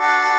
Here's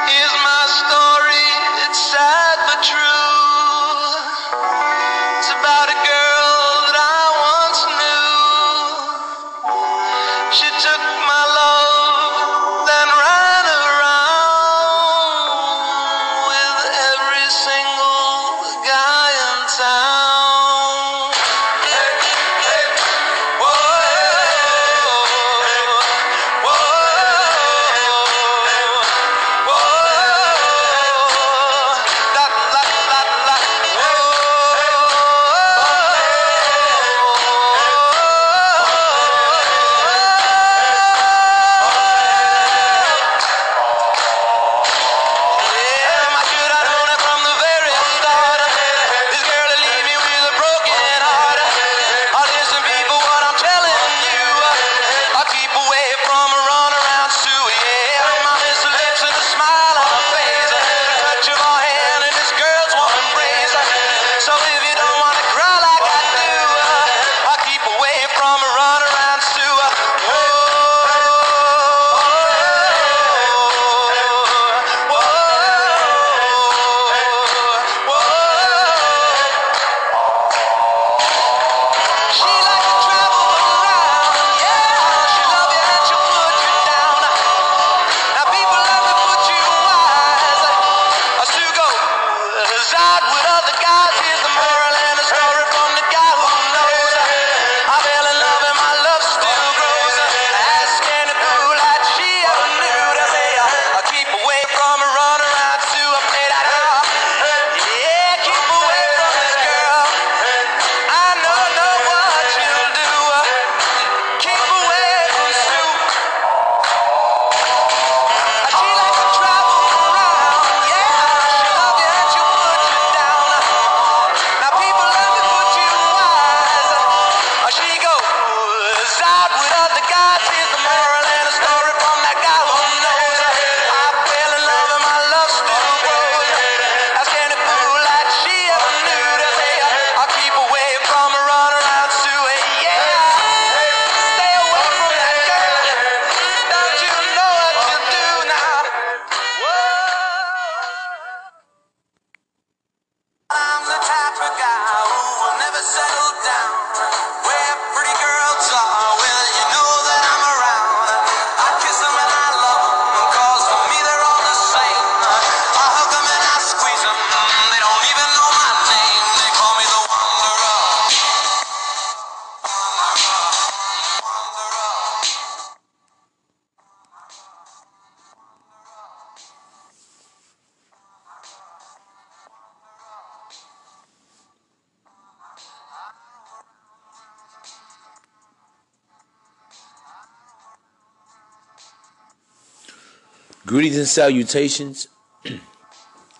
Greetings and salutations.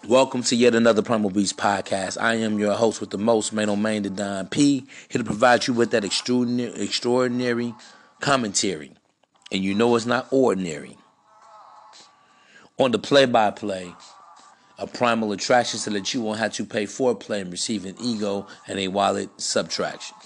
Welcome to yet another Primal Beast podcast. I am your host with the most, man oh, on main, the Don P, here to provide you with that extraordinary, commentary. And you know it's not ordinary. On the play by play of Primal Attraction so that you won't have to pay foreplay and receive an ego and a wallet subtraction.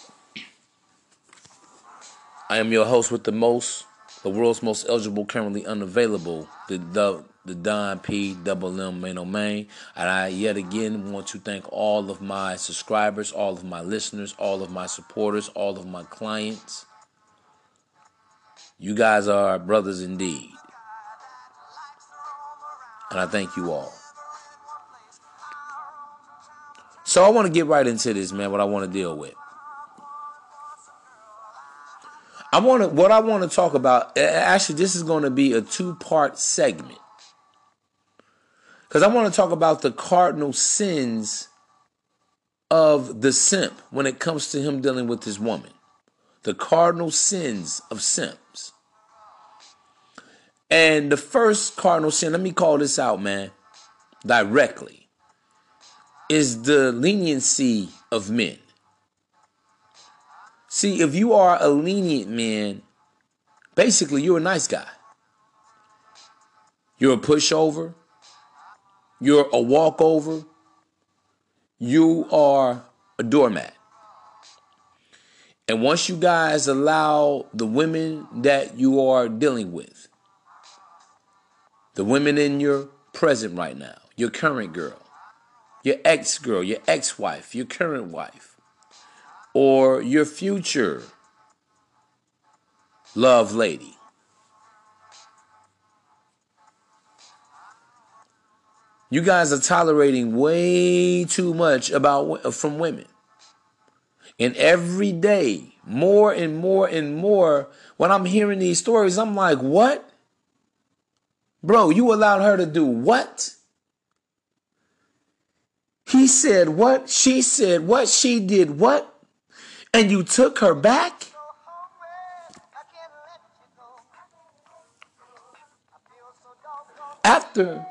I am your host with the most, the world's most eligible, currently unavailable, the the, the Don P double M main main. And I yet again want to thank all of my subscribers, all of my listeners, all of my supporters, all of my clients. You guys are brothers indeed. And I thank you all. So I want to get right into this, man, what I want to deal with. I want to what I want to talk about. Actually, this is going to be a two-part segment because I want to talk about the cardinal sins of the simp when it comes to him dealing with his woman. The cardinal sins of simps. And the first cardinal sin, let me call this out, man, directly, is the leniency of men. See, if you are a lenient man, basically you're a nice guy. You're a pushover. You're a walkover. You are a doormat. And once you guys allow the women that you are dealing with The women in your present right now, your current girl, your ex girl, your ex wife, your current wife, or your future love lady. You guys are tolerating way too much about uh, from women. And every day, more and more and more, when I'm hearing these stories, I'm like, what? Bro, you allowed her to do what? He said what? She said what? She did what? And you took her back? After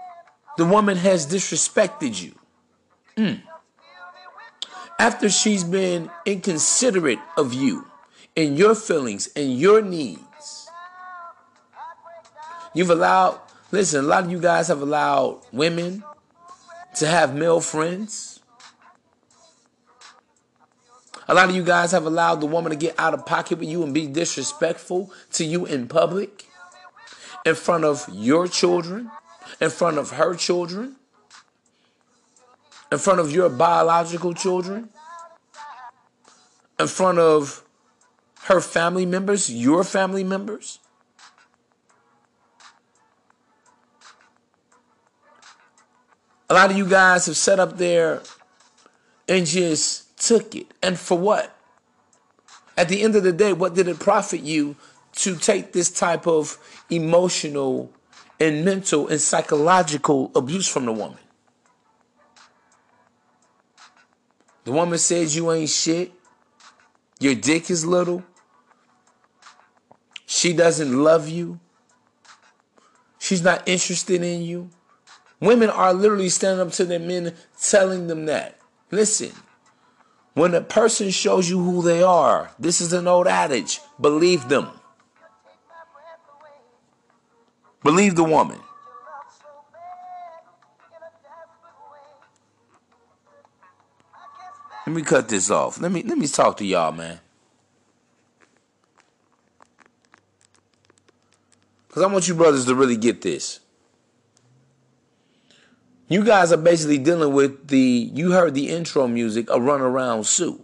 the woman has disrespected you. Mm. After she's been inconsiderate of you and your feelings and your needs. You've allowed Listen, a lot of you guys have allowed women to have male friends. A lot of you guys have allowed the woman to get out of pocket with you and be disrespectful to you in public, in front of your children, in front of her children, in front of your biological children, in front of her family members, your family members. A lot of you guys have set up there and just took it. And for what? At the end of the day, what did it profit you to take this type of emotional and mental and psychological abuse from the woman? The woman says you ain't shit. Your dick is little. She doesn't love you. She's not interested in you. Women are literally standing up to their men telling them that. Listen, when a person shows you who they are, this is an old adage, believe them. Believe the woman. Let me cut this off. Let me let me talk to y'all, man. Cause I want you brothers to really get this. You guys are basically dealing with the, you heard the intro music, a runaround Sue.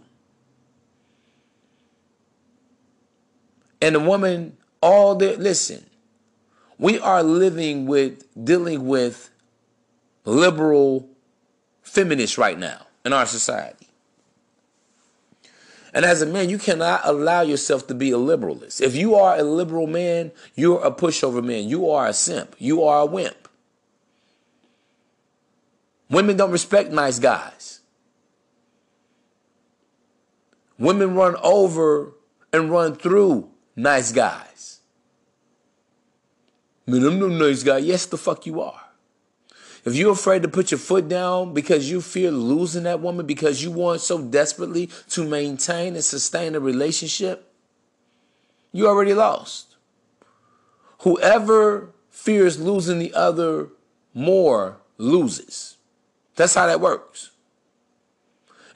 And the woman, all the, listen, we are living with, dealing with liberal feminists right now in our society. And as a man, you cannot allow yourself to be a liberalist. If you are a liberal man, you're a pushover man. You are a simp. You are a wimp. Women don't respect nice guys. Women run over and run through nice guys. Man, I'm no nice guy. Yes, the fuck you are. If you're afraid to put your foot down because you fear losing that woman because you want so desperately to maintain and sustain a relationship, you already lost. Whoever fears losing the other more loses. That's how that works.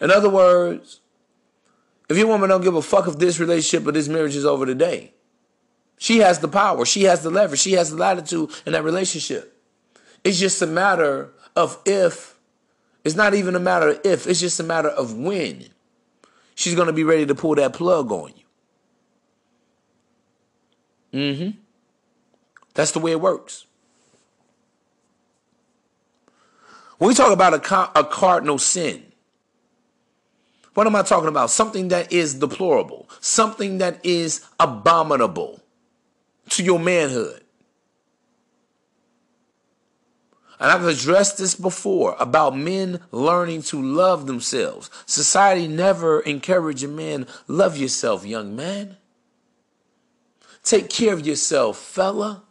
In other words, if your woman don't give a fuck if this relationship or this marriage is over today, she has the power, she has the leverage, she has the latitude in that relationship. It's just a matter of if. It's not even a matter of if, it's just a matter of when she's going to be ready to pull that plug on you. Mm-hmm. That's the way it works. When we talk about a, a cardinal sin, what am I talking about? Something that is deplorable, something that is abominable to your manhood. And I've addressed this before about men learning to love themselves. Society never encouraged men, love yourself, young man. Take care of yourself, fella.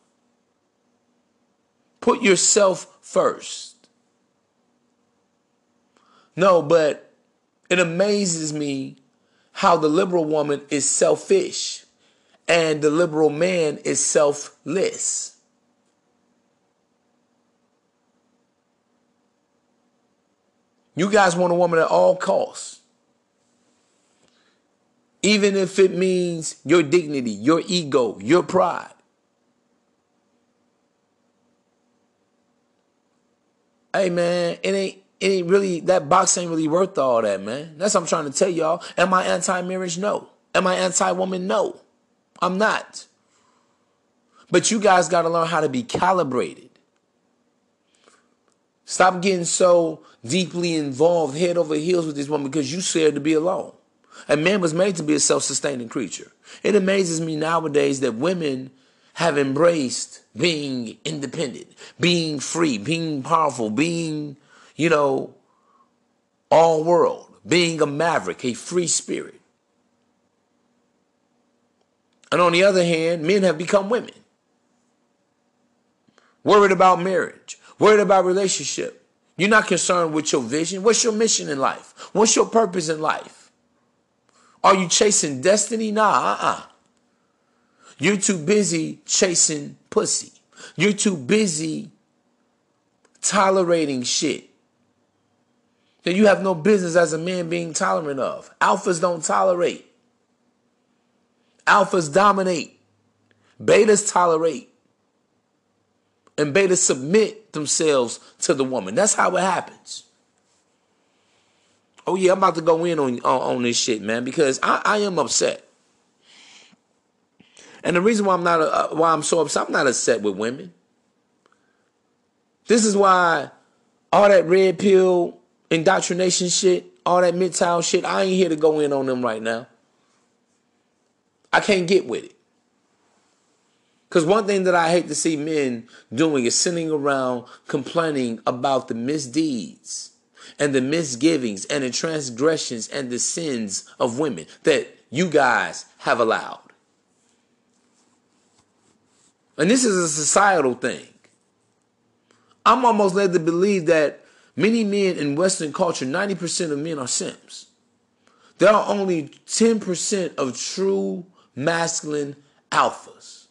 Put yourself first. No, but it amazes me how the liberal woman is selfish and the liberal man is selfless. You guys want a woman at all costs. Even if it means your dignity, your ego, your pride. hey man, it ain't it ain't really that box ain't really worth all that, man. That's what I'm trying to tell y'all. Am I anti-marriage? No. Am I anti-woman? No. I'm not. But you guys got to learn how to be calibrated. Stop getting so deeply involved, head over heels with this woman because you said to be alone. A man was made to be a self-sustaining creature. It amazes me nowadays that women have embraced being independent, being free, being powerful, being, you know, all world, being a maverick, a free spirit. And on the other hand, men have become women. Worried about marriage, worried about relationship. You're not concerned with your vision. What's your mission in life? What's your purpose in life? Are you chasing destiny? Nah, uh-uh. You're too busy chasing pussy. You're too busy tolerating shit that you have no business as a man being tolerant of. Alphas don't tolerate. Alphas dominate. Betas tolerate. And betas submit themselves to the woman. That's how it happens. Oh yeah, I'm about to go in on on, on this shit, man, because I, I am upset. And the reason why I'm not uh, why I'm so upset, I'm not upset with women. This is why all that red pill indoctrination shit, all that MGTOW shit, I ain't here to go in on them right now. I can't get with it. Because one thing that I hate to see men doing is sitting around complaining about the misdeeds and the misgivings and the transgressions and the sins of women that you guys have allowed. And this is a societal thing. I'm almost led to believe that many men in Western culture, 90% of men are simps. There are only 10% of true masculine alphas.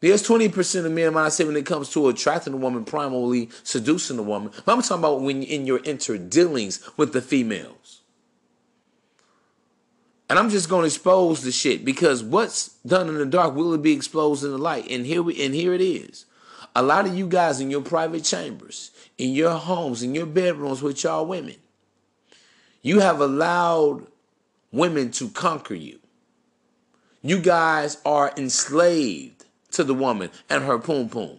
There's 20% of men, I say, when it comes to attracting a woman, primarily seducing a woman. But I'm talking about when in your interdealings with the females. And I'm just going to expose the shit because what's done in the dark will be exposed in the light. And here we and here it is. A lot of you guys in your private chambers, in your homes, in your bedrooms with y'all women, you have allowed women to conquer you. You guys are enslaved to the woman and her poom poom.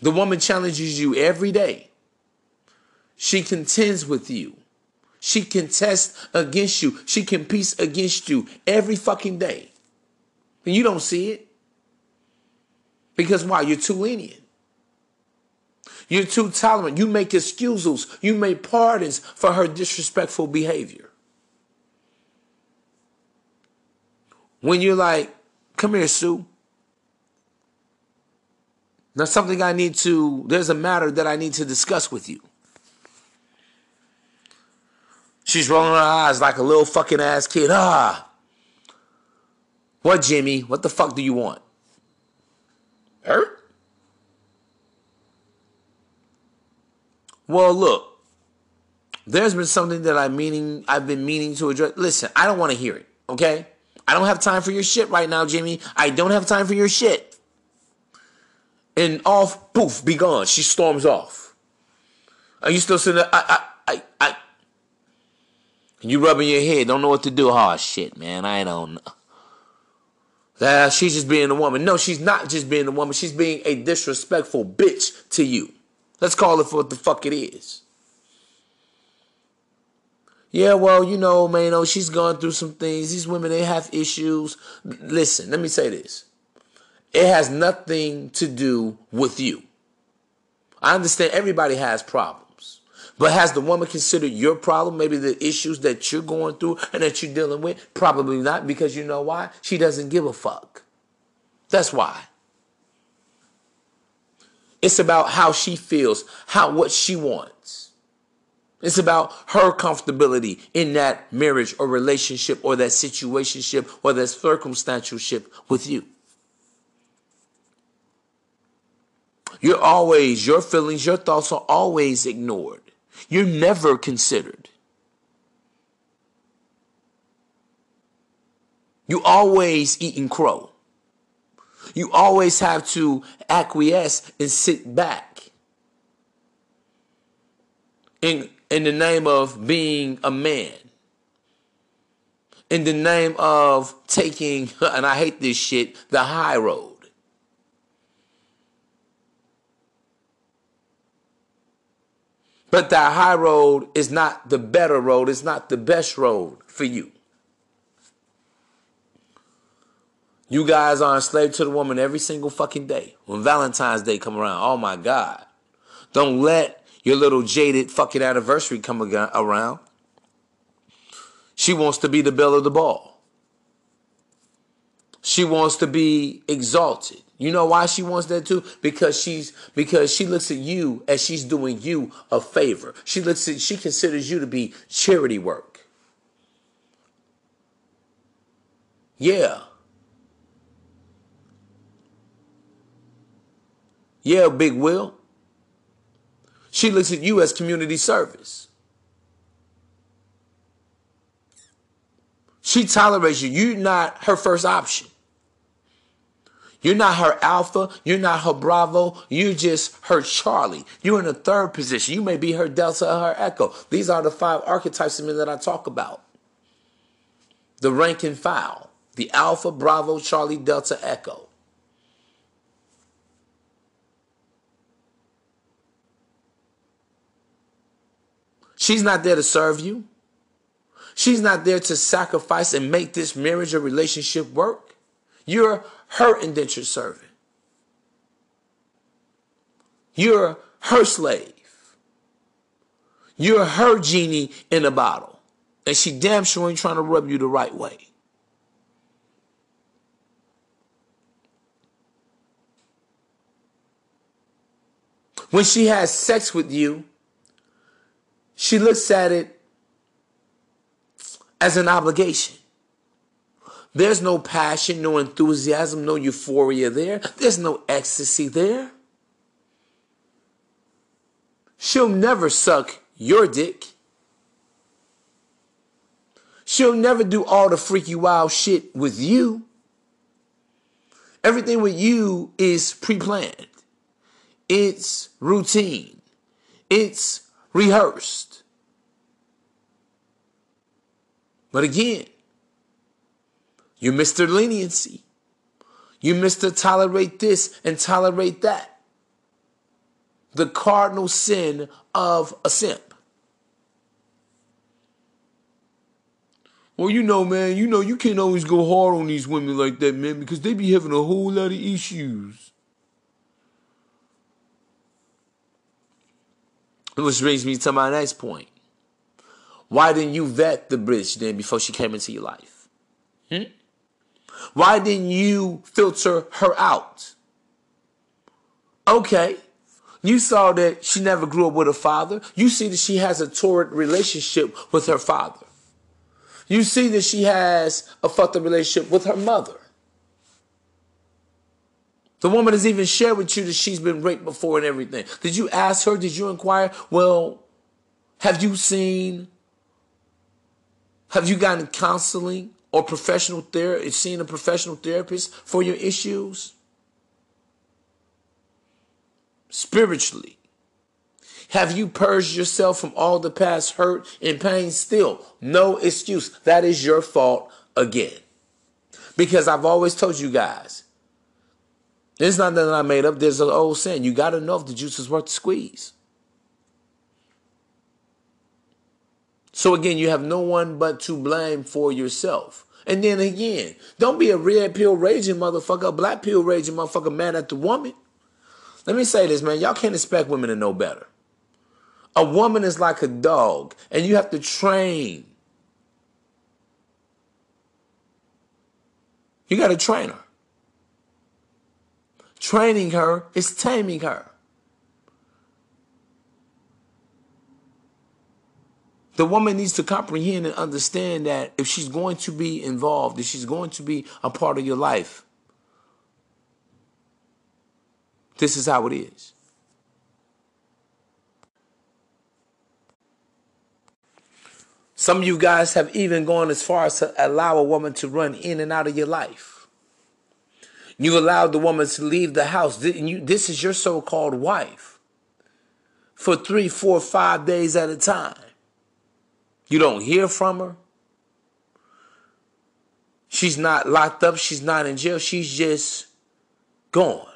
The woman challenges you every day. She contends with you. She contests against you. She competes against you every fucking day. And you don't see it. Because why? You're too lenient. You're too tolerant. You make excuses. You make pardons for her disrespectful behavior. when you're like, come here, Sue. There's something I need to, there's a matter that I need to discuss with you. She's rolling her eyes like a little fucking ass kid. Ah. What, Jimmy? What the fuck do you want? Hurt? Well, look. There's been something that I'm meaning I've been meaning to address. Listen, I don't want to hear it, okay? I don't have time for your shit right now, Jimmy. I don't have time for your shit. And off, poof, be gone. She storms off. Are you still sitting there? I, I, I, I. You rubbing your head, don't know what to do. Oh, shit, man. I don't know. That she's just being a woman. No, she's not just being a woman. She's being a disrespectful bitch to you. Let's call it for what the fuck it is. Yeah, well, you know, man, you she's gone through some things. These women, they have issues. Listen, let me say this. It has nothing to do with you. I understand everybody has problems. But has the woman considered your problem, maybe the issues that you're going through and that you're dealing with? Probably not, because you know why? She doesn't give a fuck. That's why. It's about how she feels, how what she wants. It's about her comfortability in that marriage or relationship or that situationship or that circumstantialship with you. You're always, your feelings, your thoughts are always ignored. You're never considered. You always eating crow. You always have to acquiesce and sit back. In in the name of being a man. In the name of taking, and I hate this shit, the high road. But that high road is not the better road, it's not the best road for you. You guys are enslaved to the woman every single fucking day. When Valentine's Day come around, oh my God. Don't let your little jaded fucking anniversary come around. She wants to be the belle of the ball. She wants to be exalted. You know why she wants that too? Because she's because she looks at you as she's doing you a favor. She looks at she considers you to be charity work. Yeah. Yeah, Big Will. She looks at you as community service. She tolerates you. You're not her first option. You're not her alpha. You're not her bravo. You're just her Charlie. You're in the third position. You may be her delta or her echo. These are the five archetypes of men that I talk about. The rank and file. The alpha, bravo, Charlie, delta, echo. She's not there to serve you. She's not there to sacrifice and make this marriage or relationship work. You're her indentured servant. You're her slave. You're her genie in a bottle. And she damn sure ain't trying to rub you the right way. When she has sex with you, she looks at it as an obligation. There's no passion, no enthusiasm, no euphoria there. There's no ecstasy there. She'll never suck your dick. She'll never do all the freaky wild shit with you. Everything with you is pre planned, it's routine, it's rehearsed. But again, you Mr. Leniency. You Mr. Tolerate this and tolerate that. The cardinal sin of a simp. Well, you know, man, you know, you can't always go hard on these women like that, man, because they be having a whole lot of issues. Which brings me to my next point. Why didn't you vet the bitch then before she came into your life? Hmm? Why didn't you filter her out? Okay. You saw that she never grew up with a father. You see that she has a torrid relationship with her father. You see that she has a fucked up relationship with her mother. The woman has even shared with you that she's been raped before and everything. Did you ask her? Did you inquire? Well, have you seen? Have you gotten counseling? Or professional therapist, seeing a professional therapist for your issues? Spiritually. Have you purged yourself from all the past hurt and pain? Still, no excuse. That is your fault again. Because I've always told you guys, it's not that I made up. There's an old saying. You got to know if the juice is worth the squeeze. So again, you have no one but to blame for yourself. And then again, don't be a red pill raging motherfucker, black pill raging motherfucker mad at the woman. Let me say this, man. Y'all can't expect women to know better. A woman is like a dog, and you have to train. You got to train her. Training her is taming her. The woman needs to comprehend and understand that if she's going to be involved, if she's going to be a part of your life, this is how it is. Some of you guys have even gone as far as to allow a woman to run in and out of your life. You allowed the woman to leave the house. This is your so-called wife. For three, four, five days at a time. You don't hear from her. She's not locked up. She's not in jail. She's just gone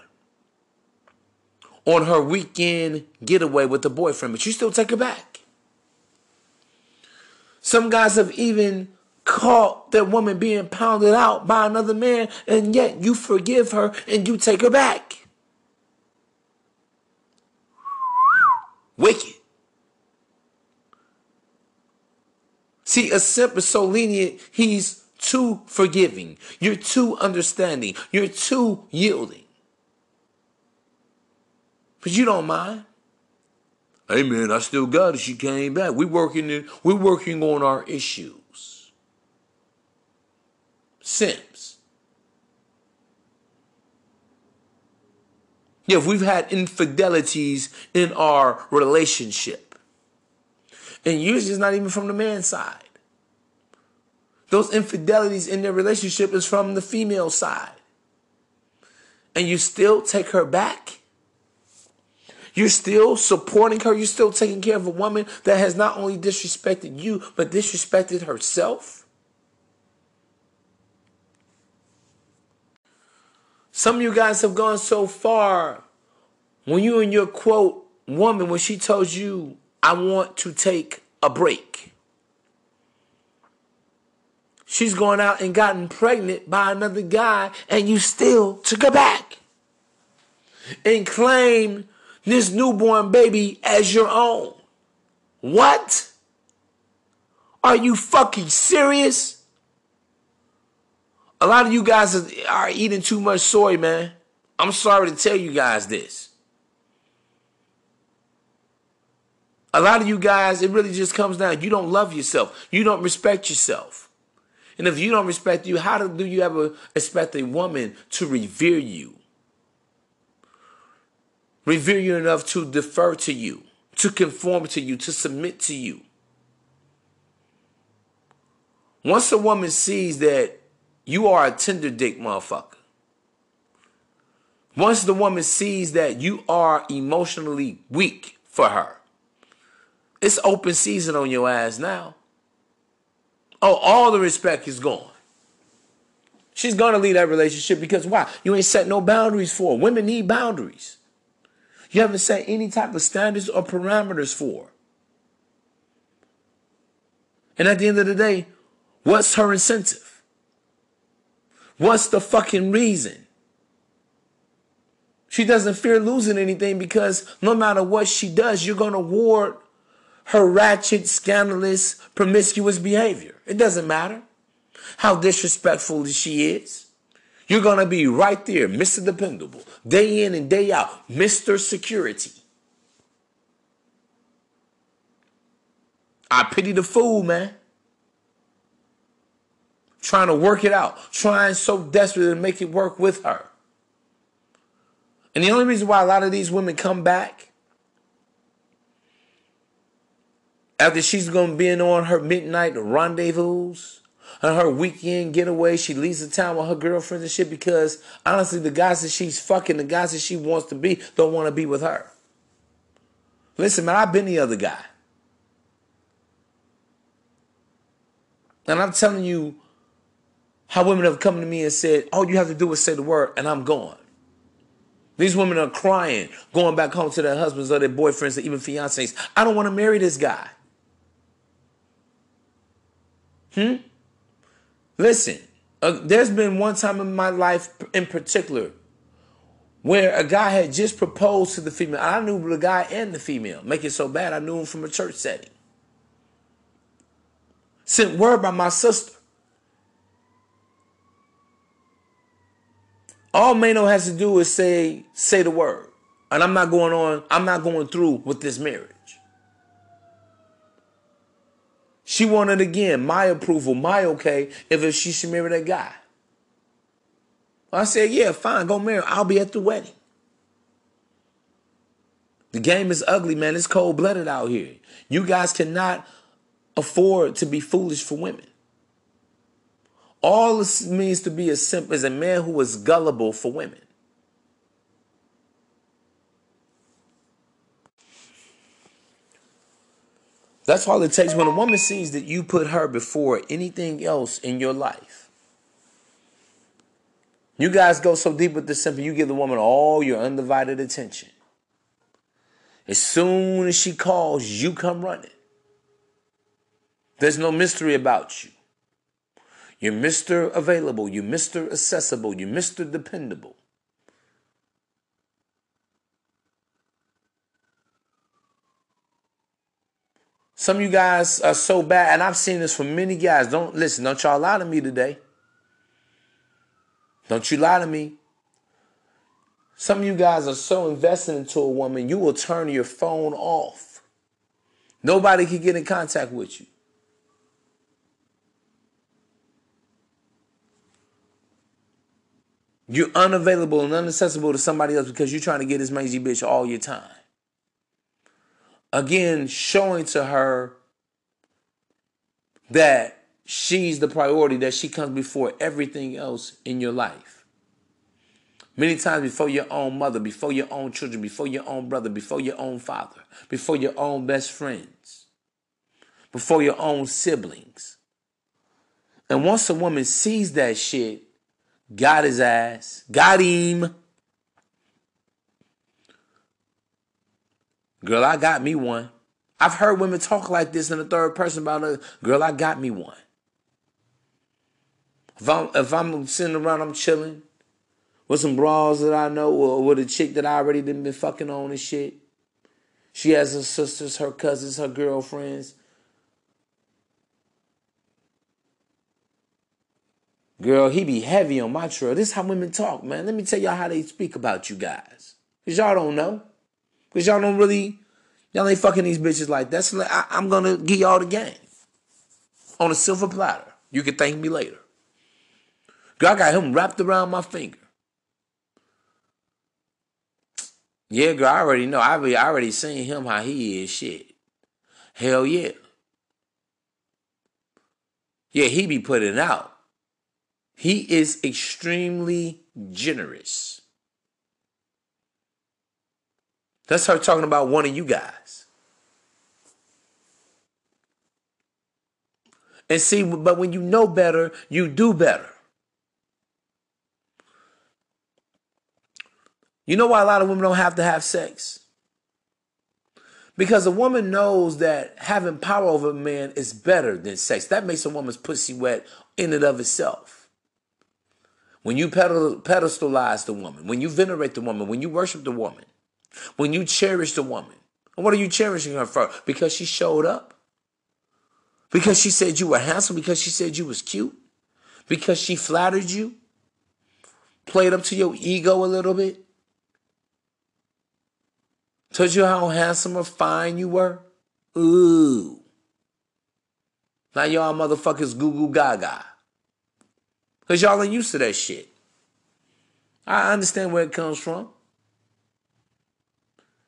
on her weekend getaway with the boyfriend, but you still take her back. Some guys have even caught that woman being pounded out by another man, and yet you forgive her and you take her back. Wicked. See, a simp is so lenient, he's too forgiving. You're too understanding. You're too yielding. But you don't mind. Hey man, I still got it. She came back. We working in, we're working on our issues. Simps. Yeah, we've had infidelities in our relationship. And usually it's not even from the man's side. Those infidelities in their relationship is from the female side. And you still take her back? You're still supporting her. You're still taking care of a woman that has not only disrespected you, but disrespected herself. Some of you guys have gone so far when you and your quote woman, when she tells you, I want to take a break. She's gone out and gotten pregnant by another guy, and you still took her back and claim this newborn baby as your own. What? Are you fucking serious? A lot of you guys are eating too much soy, man. I'm sorry to tell you guys this. A lot of you guys, it really just comes down. You don't love yourself. You don't respect yourself. And if you don't respect you, how do you ever expect a woman to revere you? revere you enough to defer to you, to conform to you, to submit to you. Once a woman sees that you are a tender dick motherfucker, once the woman sees that you are emotionally weak for her, it's open season on your ass now. Oh, all the respect is gone. She's gonna leave that relationship because why? You ain't set no boundaries for her. Women need boundaries. You haven't set any type of standards or parameters for. And at the end of the day, what's her incentive? What's the fucking reason? She doesn't fear losing anything because no matter what she does, you're going to ward her ratchet, scandalous, promiscuous behavior. It doesn't matter how disrespectful she is. You're going to be right there, Mr. Dependable, day in and day out, Mr. Security. I pity the fool, man. Trying to work it out, trying so desperately to make it work with her. And the only reason why a lot of these women come back after she's going to be on her midnight rendezvous on her weekend getaway. She leaves the town with her girlfriends and shit because honestly, the guys that she's fucking, the guys that she wants to be, don't want to be with her. Listen, man, I've been the other guy. And I'm telling you how women have come to me and said, all you have to do is say the word and I'm gone. These women are crying, going back home to their husbands or their boyfriends or even fiancés. I don't want to marry this guy. Hmm? Listen, uh, there's been one time in my life in particular where a guy had just proposed to the female. I knew the guy and the female. Make it so bad, I knew him from a church setting. Sent word by my sister. All Maino has to do is say say the word. And I'm not going on, I'm not going through with this marriage. She wanted again my approval, my okay, if, she should marry that guy. I said, yeah, fine, go marry. I'll be at the wedding. The game is ugly, man. It's cold blooded out here. You guys cannot afford to be foolish for women. All this means to be a simp is a man who is gullible for women. That's all it takes when a woman sees that you put her before anything else in your life. You guys go so deep with the simple, you give the woman all your undivided attention. As soon as she calls, you come running. There's no mystery about you. You're Mr. Available. You're Mr. Accessible. You're Mr. Dependable. Some of you guys are so bad, and I've seen this from many guys. Don't listen, don't y'all lie to me today. Don't you lie to me. Some of you guys are so invested into a woman, you will turn your phone off. Nobody can get in contact with you. You're unavailable and unaccessible to somebody else because you're trying to get this mangy bitch all your time. Again, showing to her that she's the priority, that she comes before everything else in your life. Many times before your own mother, before your own children, before your own brother, before your own father, before your own best friends, before your own siblings. And once a woman sees that shit, got his ass, got him. Girl, I got me one. I've heard women talk like this in the third person about a girl, I got me one. If I'm if I'm sitting around, I'm chilling with some bras that I know, or with a chick that I already done been fucking on and shit. She has her sisters, her cousins, her girlfriends. Girl, he be heavy on my trail. This is how women talk, man. Let me tell y'all how they speak about you guys. Because y'all don't know. Because y'all don't really, y'all ain't fucking these bitches like that. So I, I'm to give y'all the game. On a silver platter. You can thank me later. Girl, I got him wrapped around my finger. Yeah, girl, I already know. I already, I already seen him how he is. Shit. Hell yeah. Yeah, he be putting out. He is extremely generous. That's start talking about one of you guys. And see, but when you know better, you do better. You know why a lot of women don't have to have sex? Because a woman knows that having power over a man is better than sex. That makes a woman's pussy wet in and of itself. When you pedestalize the woman, when you venerate the woman, when you worship the woman, when you cherish the woman, what are you cherishing her for? Because she showed up? Because she said you were handsome? Because she said you was cute? Because she flattered you? Played up to your ego a little bit? Told you how handsome or fine you were? Ooh. Now y'all motherfuckers goo goo gaga. Because y'all ain't used to that shit. I understand where it comes from.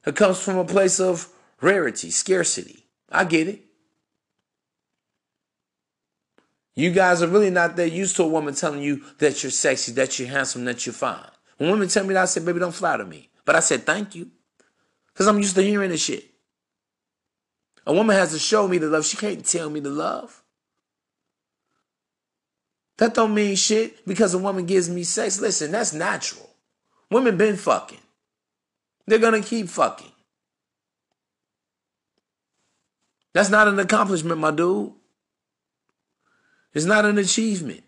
It comes from a place of rarity, scarcity. I get it. You guys are really not that used to a woman telling you that you're sexy, that you're handsome, that you're fine. When women tell me that, I say, baby, don't flatter me. But I said, thank you. Because I'm used to hearing this shit. A woman has to show me the love. She can't tell me the love. That don't mean shit because a woman gives me sex. Listen, that's natural. Women been fucking. They're gonna keep fucking. That's not an accomplishment, my dude. It's not an achievement.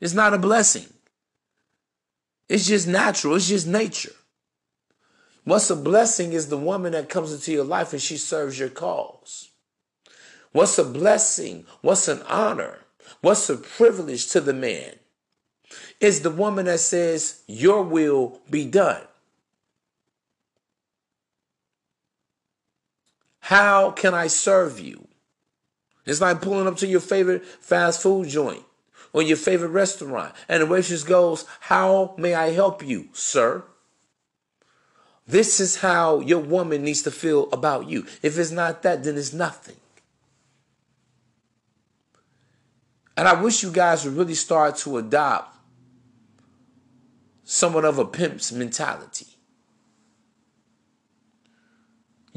It's not a blessing. It's just natural. It's just nature. What's a blessing is the woman that comes into your life and she serves your cause. What's a blessing? What's an honor? What's a privilege to the man? Is the woman that says, Your will be done. How can I serve you? It's like pulling up to your favorite fast food joint or your favorite restaurant, and the waitress goes, How may I help you, sir? This is how your woman needs to feel about you. If it's not that, then it's nothing. And I wish you guys would really start to adopt somewhat of a pimp's mentality.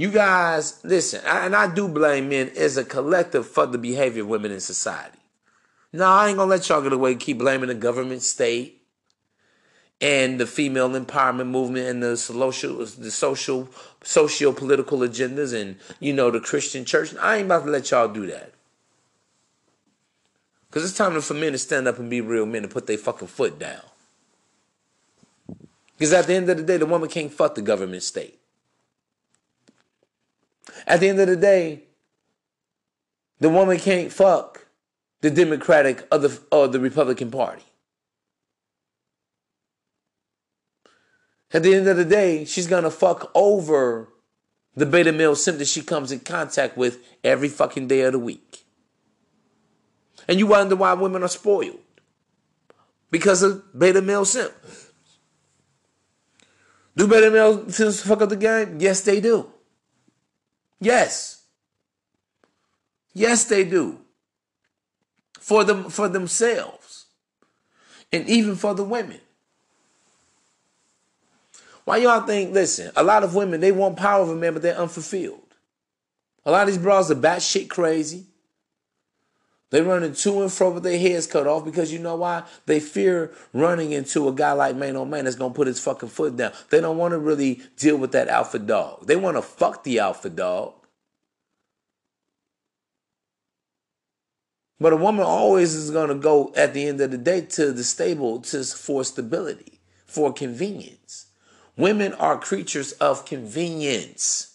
You guys, listen, and I do blame men as a collective for the behavior of women in society. No, I ain't gonna let y'all get away and keep blaming the government, state, and the female empowerment movement and the social, the social, socio political agendas, and you know the Christian church. I ain't about to let y'all do that. Cause it's time for men to stand up and be real men and put their fucking foot down. Because at the end of the day, the woman can't fuck the government state. At the end of the day, the woman can't fuck the Democratic or the, or the Republican Party. At the end of the day, she's gonna fuck over the beta male simp that she comes in contact with every fucking day of the week. And you wonder why women are spoiled. Because of beta male simp. Do beta male simps fuck up the game? Yes, they do. Yes. Yes, they do. For them for themselves. And even for the women. Why y'all think, listen, a lot of women, they want power over men, but they're unfulfilled. A lot of these bras are batshit crazy. They running to and fro with their heads cut off because you know why? They fear running into a guy like Maino Mane that's gonna put his fucking foot down. They don't want to really deal with that alpha dog. They want to fuck the alpha dog. But a woman always is gonna go at the end of the day to the stable to for stability, for convenience. Women are creatures of convenience.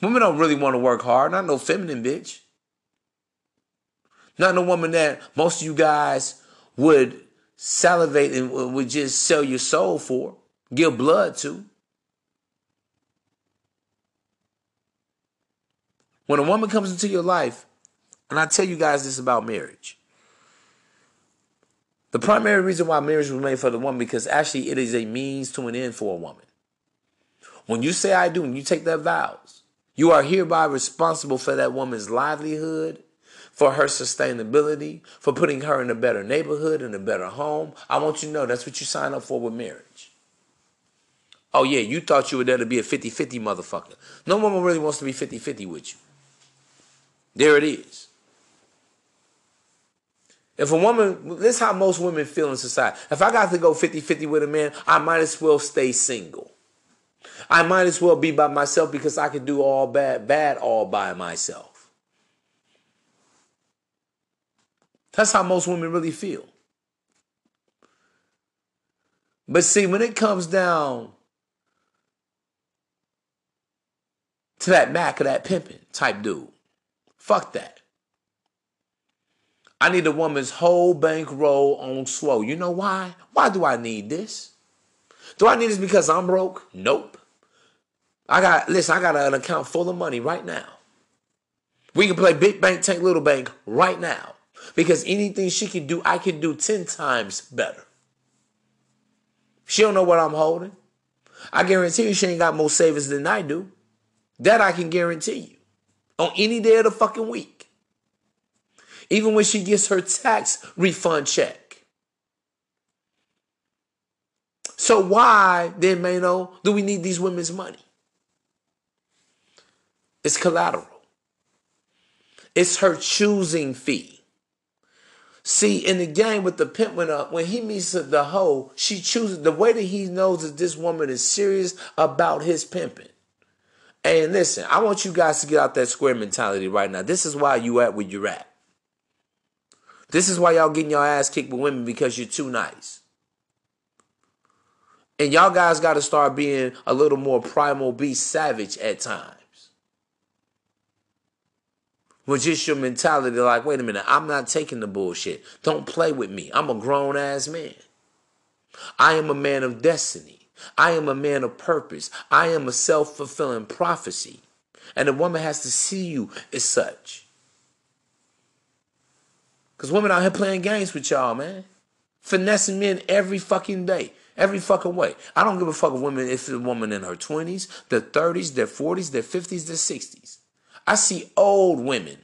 Women don't really want to work hard. Not no feminine bitch. Not no woman that most of you guys would salivate and would just sell your soul for, give blood to. When a woman comes into your life, and I tell you guys this about marriage. The primary reason why marriage was made for the woman because actually it is a means to an end for a woman. When you say I do and you take that vows, you are hereby responsible for that woman's livelihood, for her sustainability, for putting her in a better neighborhood, in a better home. I want you to know that's what you sign up for with marriage. Oh, yeah, you thought you were there to be a 50 50 motherfucker. No woman really wants to be 50 50 with you. There it is. If a woman, this is how most women feel in society. If I got to go 50 50 with a man, I might as well stay single. I might as well be by myself because I can do all bad, bad all by myself. That's how most women really feel. But see, when it comes down to that Mac or that pimping type dude, fuck that. I need a woman's whole bankroll on slow. You know why? Why do I need this? Do I need this because I'm broke? Nope. I got listen, I got an account full of money right now. We can play big bank, take little bank right now. Because anything she can do, I can do 10 times better. She don't know what I'm holding. I guarantee you she ain't got more savings than I do. That I can guarantee you. On any day of the fucking week. Even when she gets her tax refund check. So why then, Maino, do we need these women's money? It's collateral. It's her choosing fee. See, in the game with the pimp went up, when he meets the hoe, she chooses the way that he knows that this woman is serious about his pimping. And listen, I want you guys to get out that square mentality right now. This is why you at where you're at. This is why y'all getting your ass kicked with women because you're too nice. And y'all guys got to start being a little more primal beast savage at times with just your mentality like, wait a minute, I'm not taking the bullshit. Don't play with me. I'm a grown ass man. I am a man of destiny. I am a man of purpose. I am a self fulfilling prophecy. And a woman has to see you as such. Because women out here playing games with y'all, man. Finessing men every fucking day. Every fucking way. I don't give a fuck if women if it's a woman in her 20s, their 30s, their 40s, their 50s, their 60s. I see old women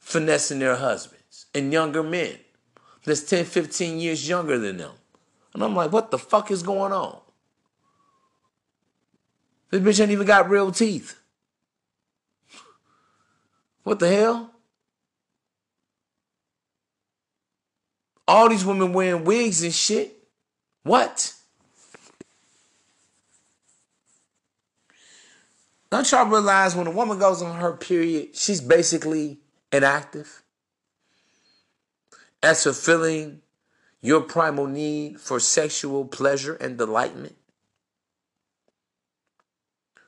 finessing their husbands and younger men that's 10, 15 years younger than them. And I'm like, what the fuck is going on? This bitch ain't even got real teeth. What the hell? All these women wearing wigs and shit. What? Don't y'all realize when a woman goes on her period, she's basically inactive? As fulfilling your primal need for sexual pleasure and delightment.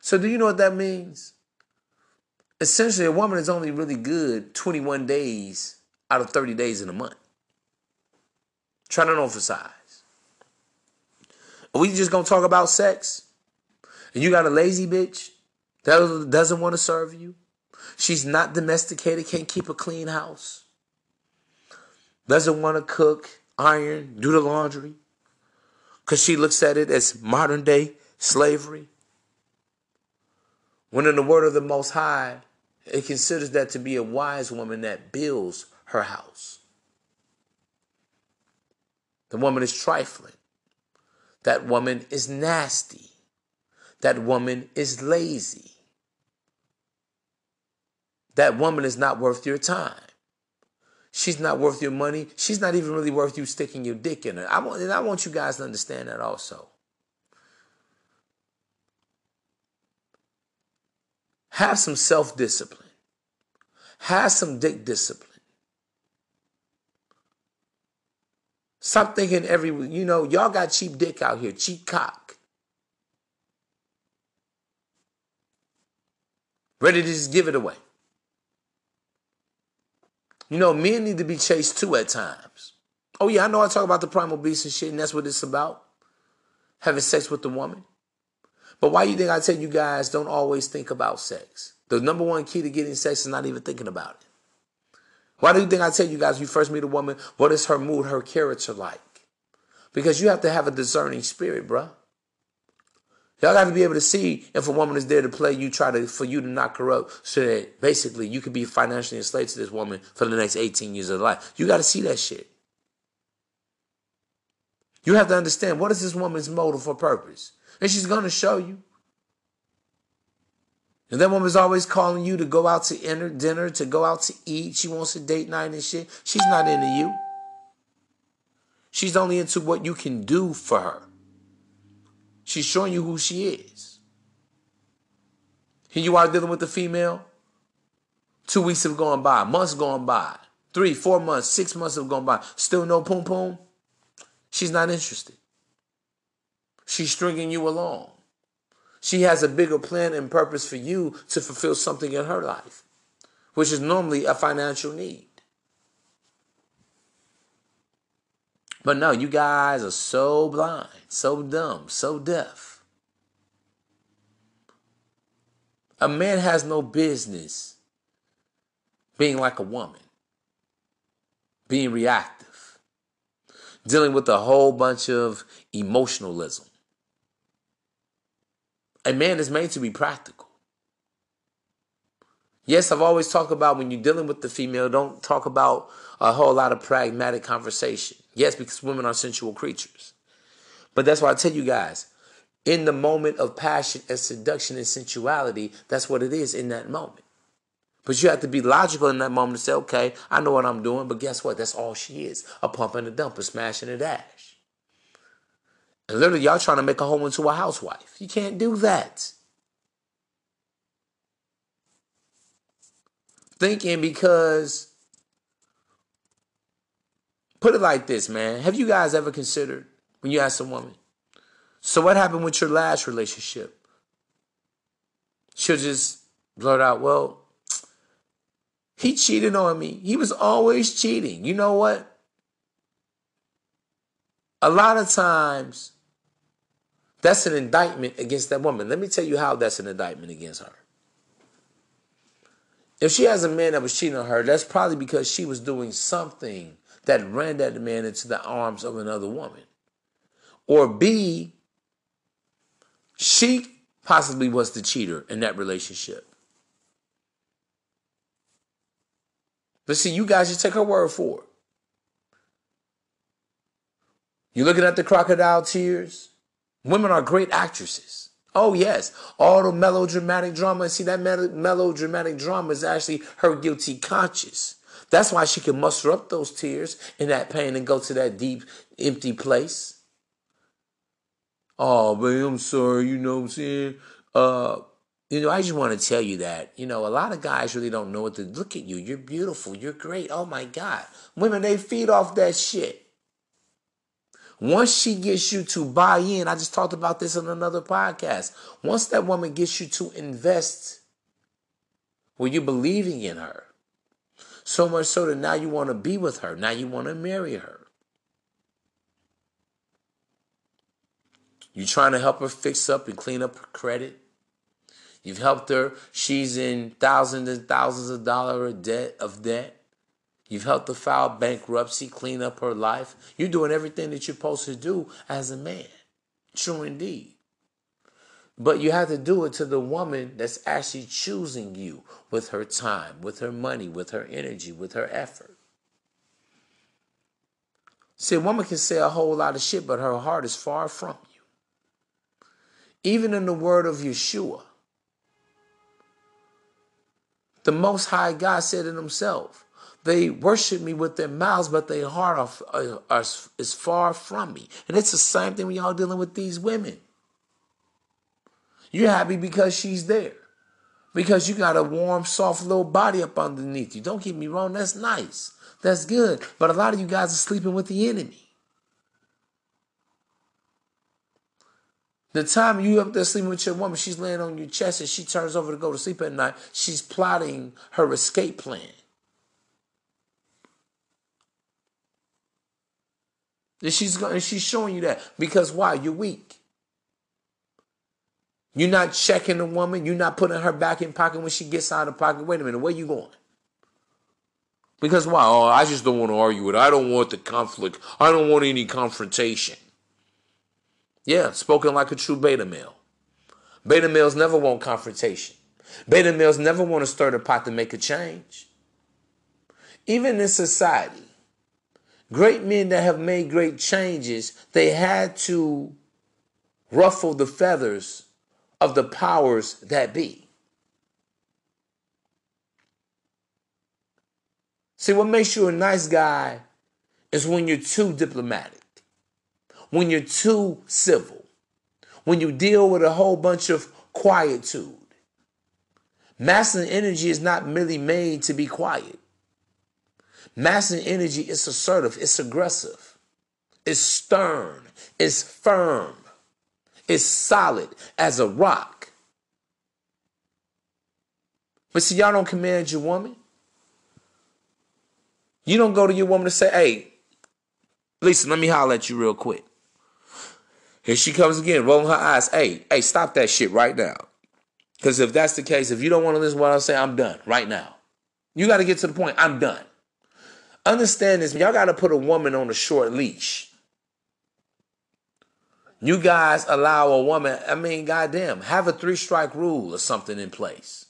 So, do you know what that means? Essentially, a woman is only really good 21 days out of 30 days in a month. Try not to emphasize. Are we just gonna talk about sex? And you got a lazy bitch that doesn't want to serve you. She's not domesticated, can't keep a clean house. Doesn't want to cook, iron, do the laundry. Because she looks at it as modern day slavery. When in the word of the Most High, it considers that to be a wise woman that builds her house. The woman is trifling. That woman is nasty. That woman is lazy. That woman is not worth your time. She's not worth your money. She's not even really worth you sticking your dick in her. I want, and I want you guys to understand that also. Have some self discipline. Have some dick discipline. Stop thinking every, you know, y'all got cheap dick out here, cheap cock. Ready to just give it away. You know, men need to be chased too at times. Oh, yeah, I know I talk about the primal beast and shit, and that's what it's about having sex with the woman. But why do you think I tell you guys don't always think about sex? The number one key to getting sex is not even thinking about it. Why do you think I tell you guys when you first meet a woman, what is her mood, her character like? Because you have to have a discerning spirit, bruh. Y'all got to be able to see if a woman is there to play you, try to for you to knock her up, so that basically you could be financially enslaved to this woman for the next 18 years of life. You got to see that shit. You have to understand what is this woman's motive or purpose, and she's gonna show you. And that woman's always calling you to go out to dinner, dinner, to go out to eat. She wants a date night and shit. She's not into you. She's only into what you can do for her. She's showing you who she is. Here you are dealing with the female. Two weeks have gone by, months gone by, three, four months, six months have gone by. Still no poom poom. She's not interested. She's stringing you along. She has a bigger plan and purpose for you to fulfill something in her life, which is normally a financial need. But no, you guys are so blind, so dumb, so deaf. A man has no business being like a woman, being reactive, dealing with a whole bunch of emotionalism. A man is made to be practical. Yes, I've always talked about when you're dealing with the female, don't talk about a whole lot of pragmatic conversation. Yes, because women are sensual creatures. But that's why I tell you guys, in the moment of passion and seduction and sensuality, that's what it is in that moment. But you have to be logical in that moment to say, okay, I know what I'm doing, but guess what? That's all she is. A pump and a dump, a smash and a dash. And literally, y'all trying to make a hoe into a housewife. You can't do that. Thinking because, put it like this, man. Have you guys ever considered when you ask a woman, so what happened with your last relationship? She'll just blurt out, well, he cheated on me. He was always cheating. You know what? A lot of times, that's an indictment against that woman. Let me tell you how that's an indictment against her. If she has a man that was cheating on her, that's probably because she was doing something that ran that man into the arms of another woman. Or B, she possibly was the cheater in that relationship. But see, you guys just take her word for it. You're looking at the crocodile tears. Women are great actresses. Oh, yes. All the melodramatic drama. See, that melodramatic drama is actually her guilty conscience. That's why she can muster up those tears and that pain and go to that deep, empty place. Oh, babe, I'm sorry. You know what I'm saying? Uh, you know, I just want to tell you that, you know, a lot of guys really don't know what to look at you. You're beautiful. You're great. Oh my God. Women, they feed off that shit. Once she gets you to buy in, I just talked about this on another podcast. Once that woman gets you to invest, well, you're believing in her. So much so that now you want to be with her. Now you want to marry her. You're trying to help her fix up and clean up her credit. You've helped her. She's in thousands and thousands of dollars of debt of debt. You've helped her file bankruptcy, clean up her life. You're doing everything that you're supposed to do as a man. True indeed. But you have to do it to the woman that's actually choosing you with her time, with her money, with her energy, with her effort. See, a woman can say a whole lot of shit, but her heart is far from you. Even in the word of Yeshua, the Most High God said it Himself. They worship me with their mouths, but their heart are, are, are, is far from me. And it's the same thing when y'all dealing with these women. You're happy because she's there. Because you got a warm, soft little body up underneath you. Don't get me wrong, that's nice. That's good. But a lot of you guys are sleeping with the enemy. The time you up there sleeping with your woman, she's laying on your chest and she turns over to go to sleep at night, she's plotting her escape plan. And she's going, she's showing you that because why? You're weak. You're not checking the woman. You're not putting her back in pocket when she gets out of pocket. Wait a minute, where you going? Because why? Oh, I just don't want to argue with. I don't want the conflict. I don't want any confrontation. Yeah, spoken like a true beta male. Beta males never want confrontation. Beta males never want to stir the pot to make a change. Even in society, great men that have made great changes, they had to ruffle the feathers of the powers that be. See, what makes you a nice guy is when you're too diplomatic, when you're too civil, when you deal with a whole bunch of quietude. Masculine energy is not merely made to be quiet. Masculine energy is assertive, it's aggressive, it's stern, it's firm, it's solid as a rock. But see, y'all don't command your woman. You don't go to your woman to say, hey, Lisa, let me holler at you real quick. Here she comes again, rolling her eyes. Hey, hey, stop that shit right now. Because if that's the case, if you don't want to listen to what I'm saying, I'm done right now. You got to get to the point. I'm done. Understand this. Y'all got to put a woman on a short leash. You guys allow a woman, I mean, goddamn, have a three strike rule or something in place.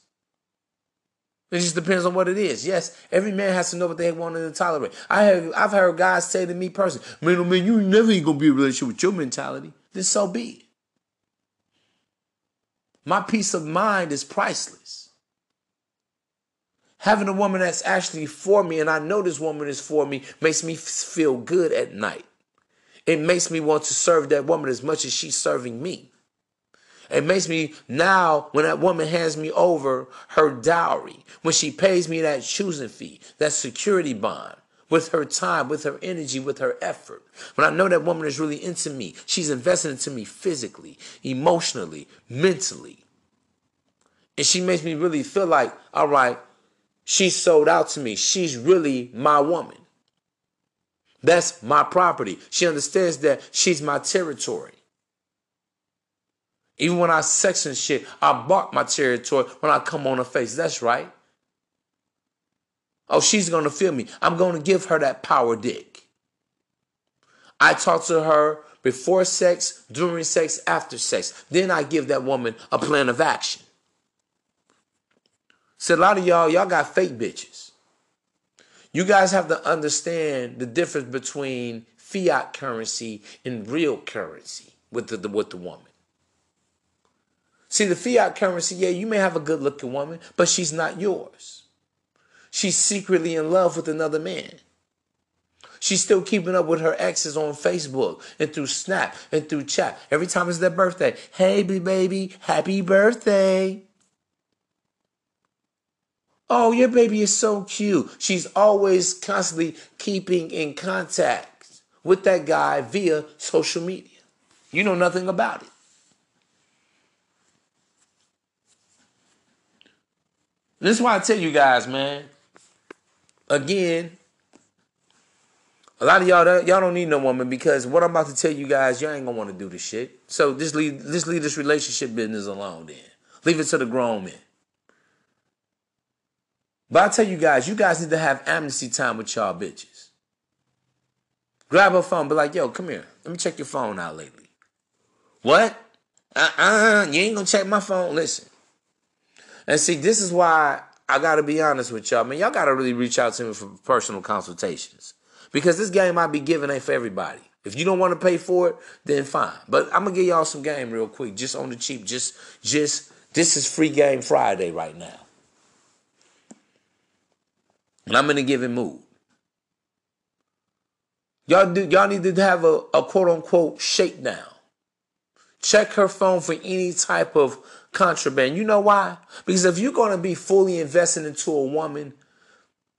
It just depends on what it is. Yes, every man has to know what they want to tolerate. I have I've heard guys say to me personally, man, oh man, you never ain't gonna be in a relationship with your mentality. Then so be. My peace of mind is priceless. Having a woman that's actually for me, and I know this woman is for me, makes me feel good at night. It makes me want to serve that woman as much as she's serving me. It makes me now, when that woman hands me over her dowry, when she pays me that choosing fee, that security bond, with her time, with her energy, with her effort. When I know that woman is really into me, she's invested into me physically, emotionally, mentally. And she makes me really feel like, all right, she's sold out to me. She's really my woman. That's my property. She understands that she's my territory. Even when I sex and shit, I bark my territory when I come on her face. That's right. Oh, she's going to feel me. I'm going to give her that power dick. I talk to her before sex, during sex, after sex. Then I give that woman a plan of action. See, a lot of y'all, y'all got fake bitches. You guys have to understand the difference between fiat currency and real currency with the, the with the woman. See, the fiat currency, yeah, you may have a good looking woman, but she's not yours. She's secretly in love with another man. She's still keeping up with her exes on Facebook and through Snap and through chat. Every time it's their birthday, hey, baby, happy birthday. Oh, your baby is so cute. She's always constantly keeping in contact with that guy via social media. You know nothing about it. This is why I tell you guys, man. Again, a lot of y'all y'all don't need no woman because what I'm about to tell you guys, y'all ain't gonna want to do this shit. So just leave just leave this relationship business alone then. Leave it to the grown men. But I tell you guys, you guys need to have amnesty time with y'all bitches. Grab her phone, be like, yo, come here. Let me check your phone out lately. What? Uh-uh. You ain't gonna check my phone. Listen. And see, this is why I gotta be honest with y'all. Man, y'all gotta really reach out to me for personal consultations. Because this game I be giving ain't for everybody. If you don't want to pay for it, then fine. But I'm gonna give y'all some game real quick, just on the cheap. Just, just this is free game Friday right now, and I'm in a given mood. Y'all do. Y'all need to have a, a quote unquote shakedown. Check her phone for any type of contraband. You know why? Because if you're gonna be fully invested into a woman,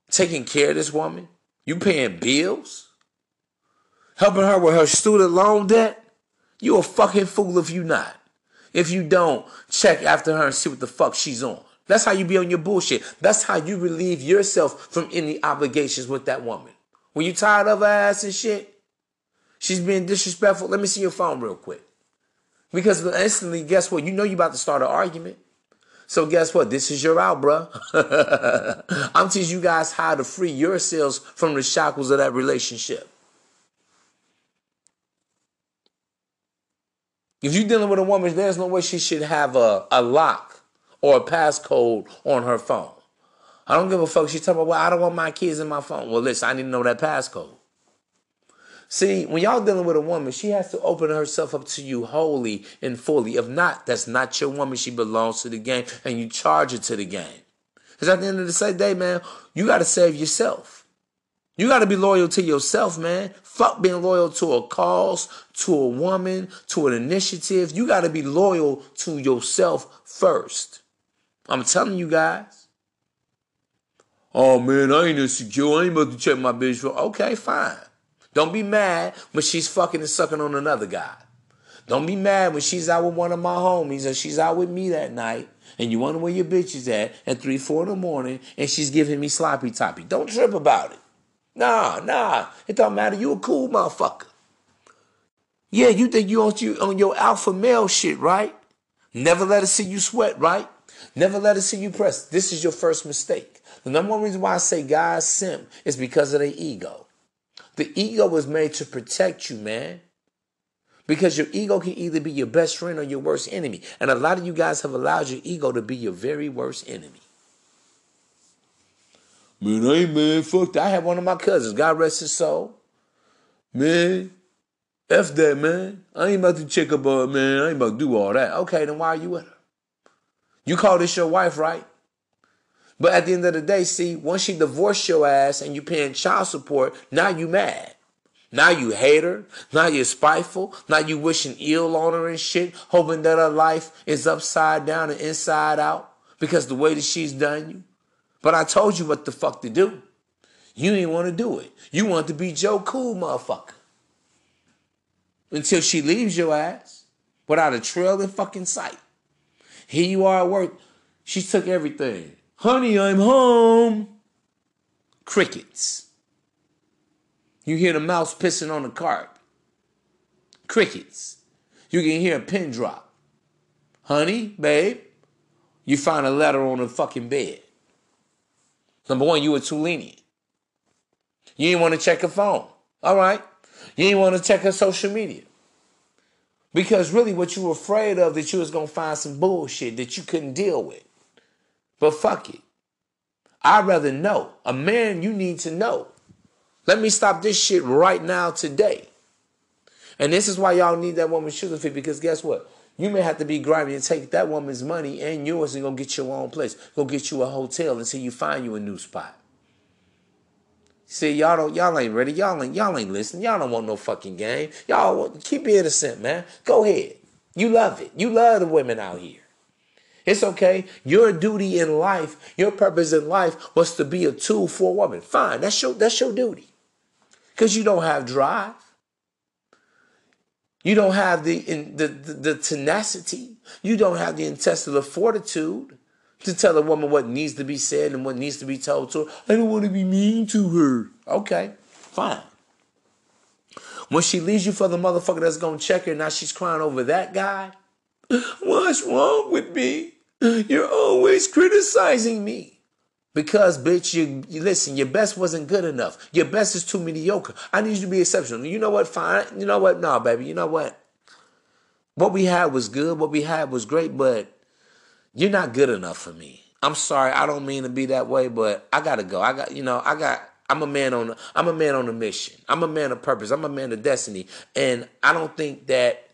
taking care of this woman, you paying bills? Helping her with her student loan debt? You a fucking fool if you not. If you don't, check after her and see what the fuck she's on. That's how you be on your bullshit. That's how you relieve yourself from any obligations with that woman. When you tired of her ass and shit, she's being disrespectful. Let me see your phone real quick. Because instantly, guess what? You know you about to start an argument. So guess what? This is your out, bro. I'm teaching you guys how to free yourselves from the shackles of that relationship. If you're dealing with a woman, there's no way she should have a, a lock or a passcode on her phone. I don't give a fuck. She's talking about, well, I don't want my kids in my phone. Well, listen, I need to know that passcode. See, when y'all dealing with a woman, she has to open herself up to you wholly and fully. If not, that's not your woman. She belongs to the game, and you charge her to the game. Because at the end of the day, man, you got to save yourself. You got to be loyal to yourself, man. Fuck being loyal to a cause, to a woman, to an initiative. You got to be loyal to yourself first. I'm telling you guys. Oh man, I ain't insecure. I ain't about to check my bitch for. Okay, fine. Don't be mad when she's fucking and sucking on another guy. Don't be mad when she's out with one of my homies or she's out with me that night and you wonder where your bitch is at at 3, 4 in the morning and she's giving me sloppy toppy. Don't trip about it. Nah, nah. It don't matter. You a cool motherfucker. Yeah, you think you on, you on your alpha male shit, right? Never let her see you sweat, right? Never let her see you press. This is your first mistake. The number one reason why I say guys simp is because of their ego. The ego was made to protect you, man. Because your ego can either be your best friend or your worst enemy. And a lot of you guys have allowed your ego to be your very worst enemy. Man, I ain't man, fuck that. I had one of my cousins, God rest his soul. Man, F that, man. I ain't about to check up on man. I ain't about to do all that. Okay, then why are you with her? You call this your wife, right? But at the end of the day, see, once she divorced your ass and you paying child support, now you mad. Now you hate her. Now you're spiteful. Now you wishing ill on her and shit, hoping that her life is upside down and inside out because the way that she's done you. But I told you what the fuck to do. You didn't want to do it. You want to be Joe Cool, motherfucker. Until she leaves your ass without a trail in fucking sight. Here you are at work. She took everything. Honey, I'm home. Crickets. You hear the mouse pissing on the cart. Crickets. You can hear a pin drop. Honey, babe, you find a letter on the fucking bed. Number one, you were too lenient. You didn't want to check her phone. All right. You didn't want to check her social media. Because really what you were afraid of that you was to find some bullshit that you couldn't deal with. But fuck it. I'd rather know. A man, you need to know. Let me stop this shit right now today. And this is why y'all need that woman's sugar fee because guess what? You may have to be grimy and take that woman's money and yours and go get your own place. Go get you a hotel until you find you a new spot. See, y'all don't, y'all ain't ready. Y'all ain't, y'all ain't listening. Y'all don't want no fucking game. Y'all keep it innocent, man. Go ahead. You love it. You love the women out here. It's okay. Your duty in life, your purpose in life was to be a tool for a woman. Fine. That's your, that's your duty. Because you don't have drive. You don't have the, in, the, the, the tenacity. You don't have the intestinal fortitude to tell a woman what needs to be said and what needs to be told to her. I don't want to be mean to her. Okay, fine. When she leaves you for the motherfucker that's gonna check her, now she's crying over that guy. What's wrong with me? You're always criticizing me. Because, bitch, you, you listen, your best wasn't good enough. Your best is too mediocre. I need you to be exceptional. You know what? Fine. You know what? No, baby. You know what? What we had was good. What we had was great, but you're not good enough for me. I'm sorry. I don't mean to be that way, but I gotta go. I got, you know, I got. I'm a man on. I'm a man on a mission. I'm a man of purpose. I'm a man of destiny, and I don't think that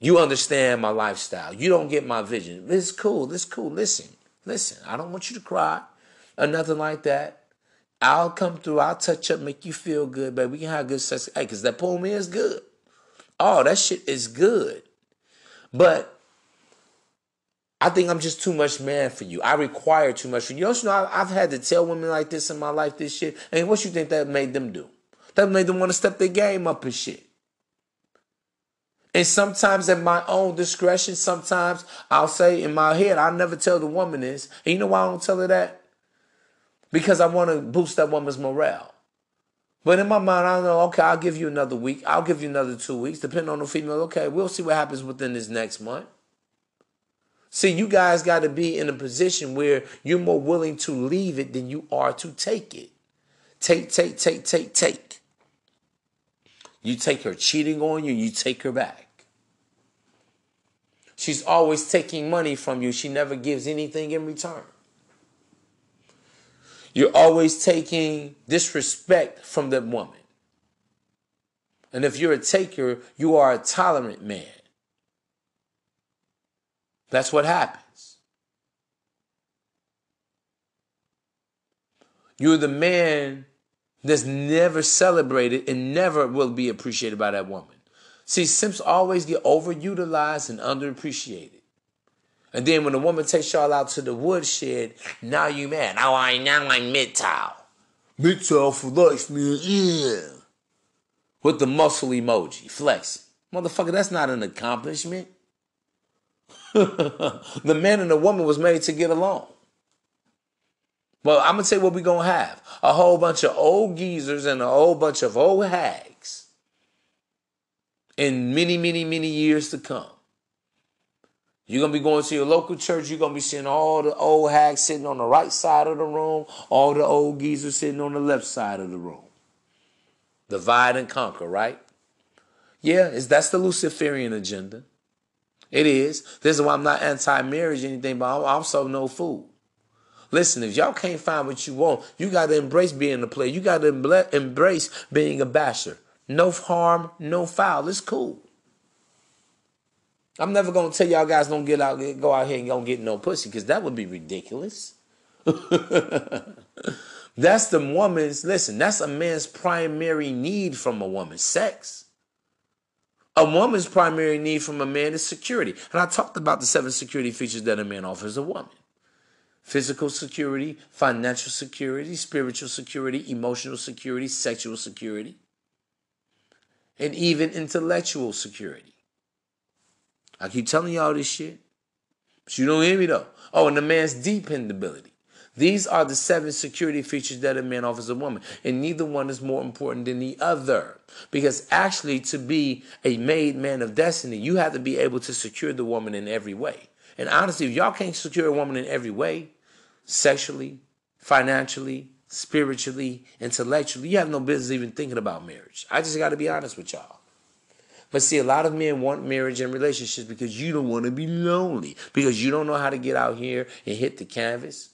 you understand my lifestyle. You don't get my vision. This is cool. This is cool. Listen. Listen, I don't want you to cry or nothing like that. I'll come through. I'll touch up, make you feel good, baby. We can have good sex. Hey, because that poem is good. Oh, that shit is good. But I think I'm just too much man for you. I require too much for you. You know, I've had to tell women like this in my life, this shit. And what you think that made them do? That made them want to step their game up and shit. And sometimes at my own discretion, sometimes I'll say in my head, I'll never tell the woman this. And you know why I don't tell her that? Because I want to boost that woman's morale. But in my mind, I know, okay, I'll give you another week. I'll give you another two weeks, depending on the female. Okay, we'll see what happens within this next month. See, you guys got to be in a position where you're more willing to leave it than you are to take it. Take, take, take, take, take. You take her cheating on you, you take her back. She's always taking money from you. She never gives anything in return. You're always taking disrespect from that woman. And if you're a taker, you are a tolerant man. That's what happens. You're the man that's never celebrated and never will be appreciated by that woman. See, simps always get overutilized and underappreciated. And then when a woman takes y'all out to the woodshed, now you mad. Now I now I'm MGTOW. MGTOW for life, man. Yeah. With the muscle emoji, flexing. Motherfucker, that's not an accomplishment. the man and the woman was made to get along. Well, I'm gonna tell you what we're gonna have. A whole bunch of old geezers and a whole bunch of old hags in many, many, many years to come. You're to be going to your local church. You're to be seeing all the old hags sitting on the right side of the room, all the old geezers sitting on the left side of the room. Divide and conquer, right? Yeah, is that's the Luciferian agenda. It is. This is why I'm not anti-marriage or anything, but I'm also no fool. Listen, if y'all can't find what you want, you got to embrace being a player. You got to embrace being a basher. No harm, no foul. It's cool. I'm never gonna tell y'all guys don't get out, go out here and don't get no pussy, because that would be ridiculous. that's the woman's listen, that's a man's primary need from a woman, sex. A woman's primary need from a man is security. And I talked about the seven security features that a man offers a woman physical security, financial security, spiritual security, emotional security, sexual security and even intellectual security. I keep telling y'all this shit, but you don't hear me though. Oh, and the man's dependability. These are the seven security features that a man offers a woman, and neither one is more important than the other. Because actually, to be a made man of destiny, you have to be able to secure the woman in every way. And honestly, if y'all can't secure a woman in every way, sexually, financially, spiritually, intellectually, you have no business even thinking about marriage. I just got to be honest with y'all. But see, a lot of men want marriage and relationships because you don't want to be lonely, because you don't know how to get out here and hit the canvas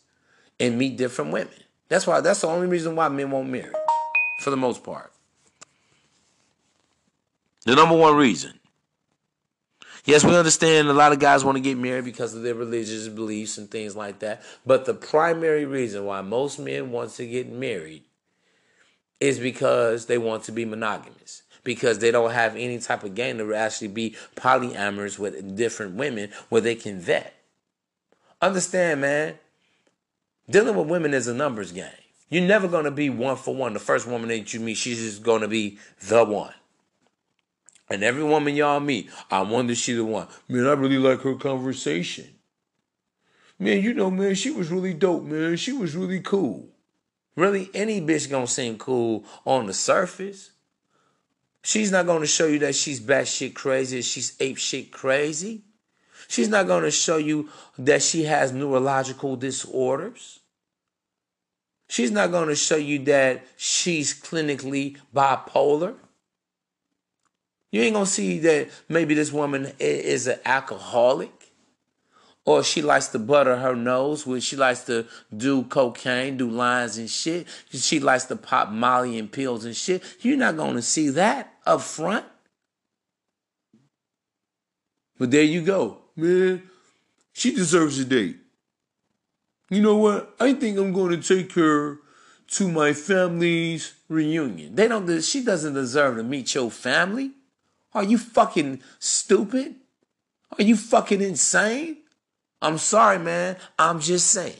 and meet different women. That's why that's the only reason why men won't marry, for the most part. The number one reason. Yes, we understand a lot of guys want to get married because of their religious beliefs and things like that. But the primary reason why most men want to get married is because they want to be monogamous. Because they don't have any type of game to actually be polyamorous with different women where they can vet. Understand, man, dealing with women is a numbers game. You're never going to be one for one. The first woman that you meet, she's just going to be the one. And every woman y'all meet, I wonder she the one. Man, I really like her conversation. Man, you know, man, she was really dope, man. She was really cool. Really, any bitch gonna seem cool on the surface. She's not gonna show you that she's batshit crazy, she's ape shit crazy. She's not gonna show you that she has neurological disorders. She's not gonna show you that she's clinically bipolar. You ain't gonna see that maybe this woman is an alcoholic or she likes to butter her nose when she likes to do cocaine, do lines and shit. She likes to pop Molly and pills and shit. You're not gonna see that up front. But there you go, man. She deserves a date. You know what? I think I'm going to take her to my family's reunion. They don't. She doesn't deserve to meet your family. Are you fucking stupid? Are you fucking insane? I'm sorry, man. I'm just saying.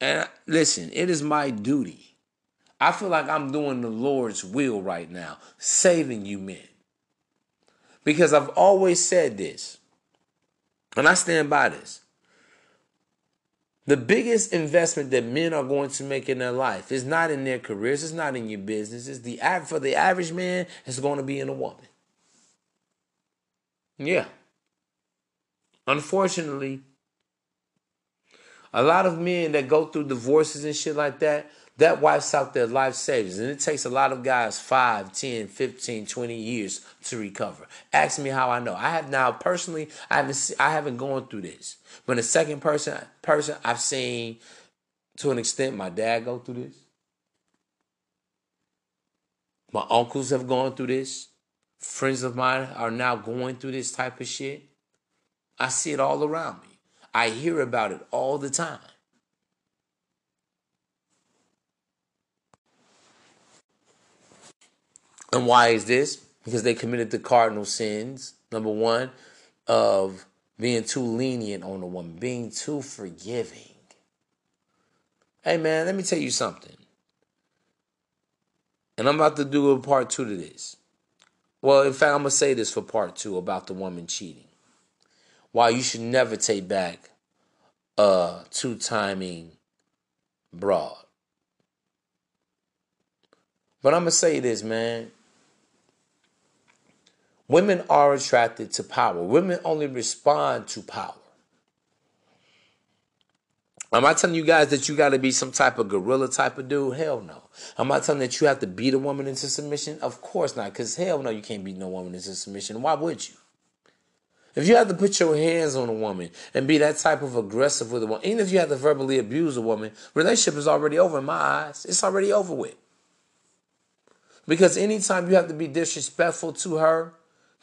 And listen, it is my duty. I feel like I'm doing the Lord's will right now, saving you men. Because I've always said this, and I stand by this. The biggest investment that men are going to make in their life is not in their careers, it's not in your business. It's the for the average man, it's going to be in a woman. Yeah. Unfortunately, a lot of men that go through divorces and shit like that, that wipes out their life savings. And it takes a lot of guys 5, 10, 15, 20 years to recover. Ask me how I know. I have now personally, I haven't I haven't gone through this. But the second person person I've seen to an extent my dad go through this. My uncles have gone through this. Friends of mine are now going through this type of shit. I see it all around me. I hear about it all the time. And why is this? Because they committed the cardinal sins. Number one, of being too lenient on a woman, being too forgiving. Hey man, let me tell you something. And I'm about to do a part two to this. Well, in fact, I'm gonna say this for part two about the woman cheating. Why you should never take back a two timing broad. But I'm gonna say this, man. Women are attracted to power. Women only respond to power. Am I telling you guys that you got to be some type of gorilla type of dude? Hell no. Am I telling that you have to beat a woman into submission? Of course not, because hell no, you can't beat no woman into submission. Why would you? If you have to put your hands on a woman and be that type of aggressive with a woman, even if you have to verbally abuse a woman, relationship is already over in my eyes. It's already over with. Because anytime you have to be disrespectful to her,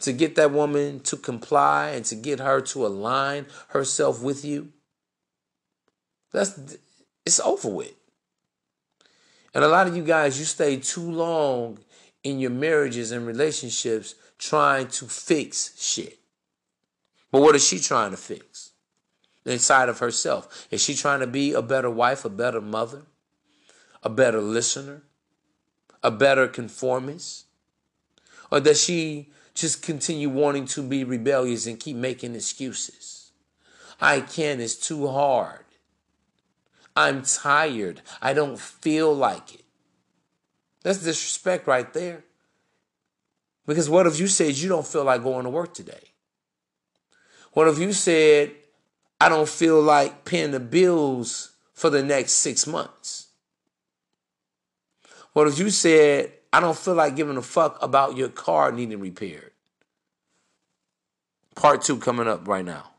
to get that woman to comply and to get her to align herself with you, that's it's over with. And a lot of you guys, you stay too long in your marriages and relationships trying to fix shit. But what is she trying to fix? Inside of herself. Is she trying to be a better wife, a better mother, a better listener, a better conformist? Or does she just continue wanting to be rebellious and keep making excuses. I can't, it's too hard. I'm tired. I don't feel like it. That's disrespect right there. Because what if you said you don't feel like going to work today? What if you said, I don't feel like paying the bills for the next six months? What if you said, I don't feel like giving a fuck about your car needing repaired. Part two coming up right now.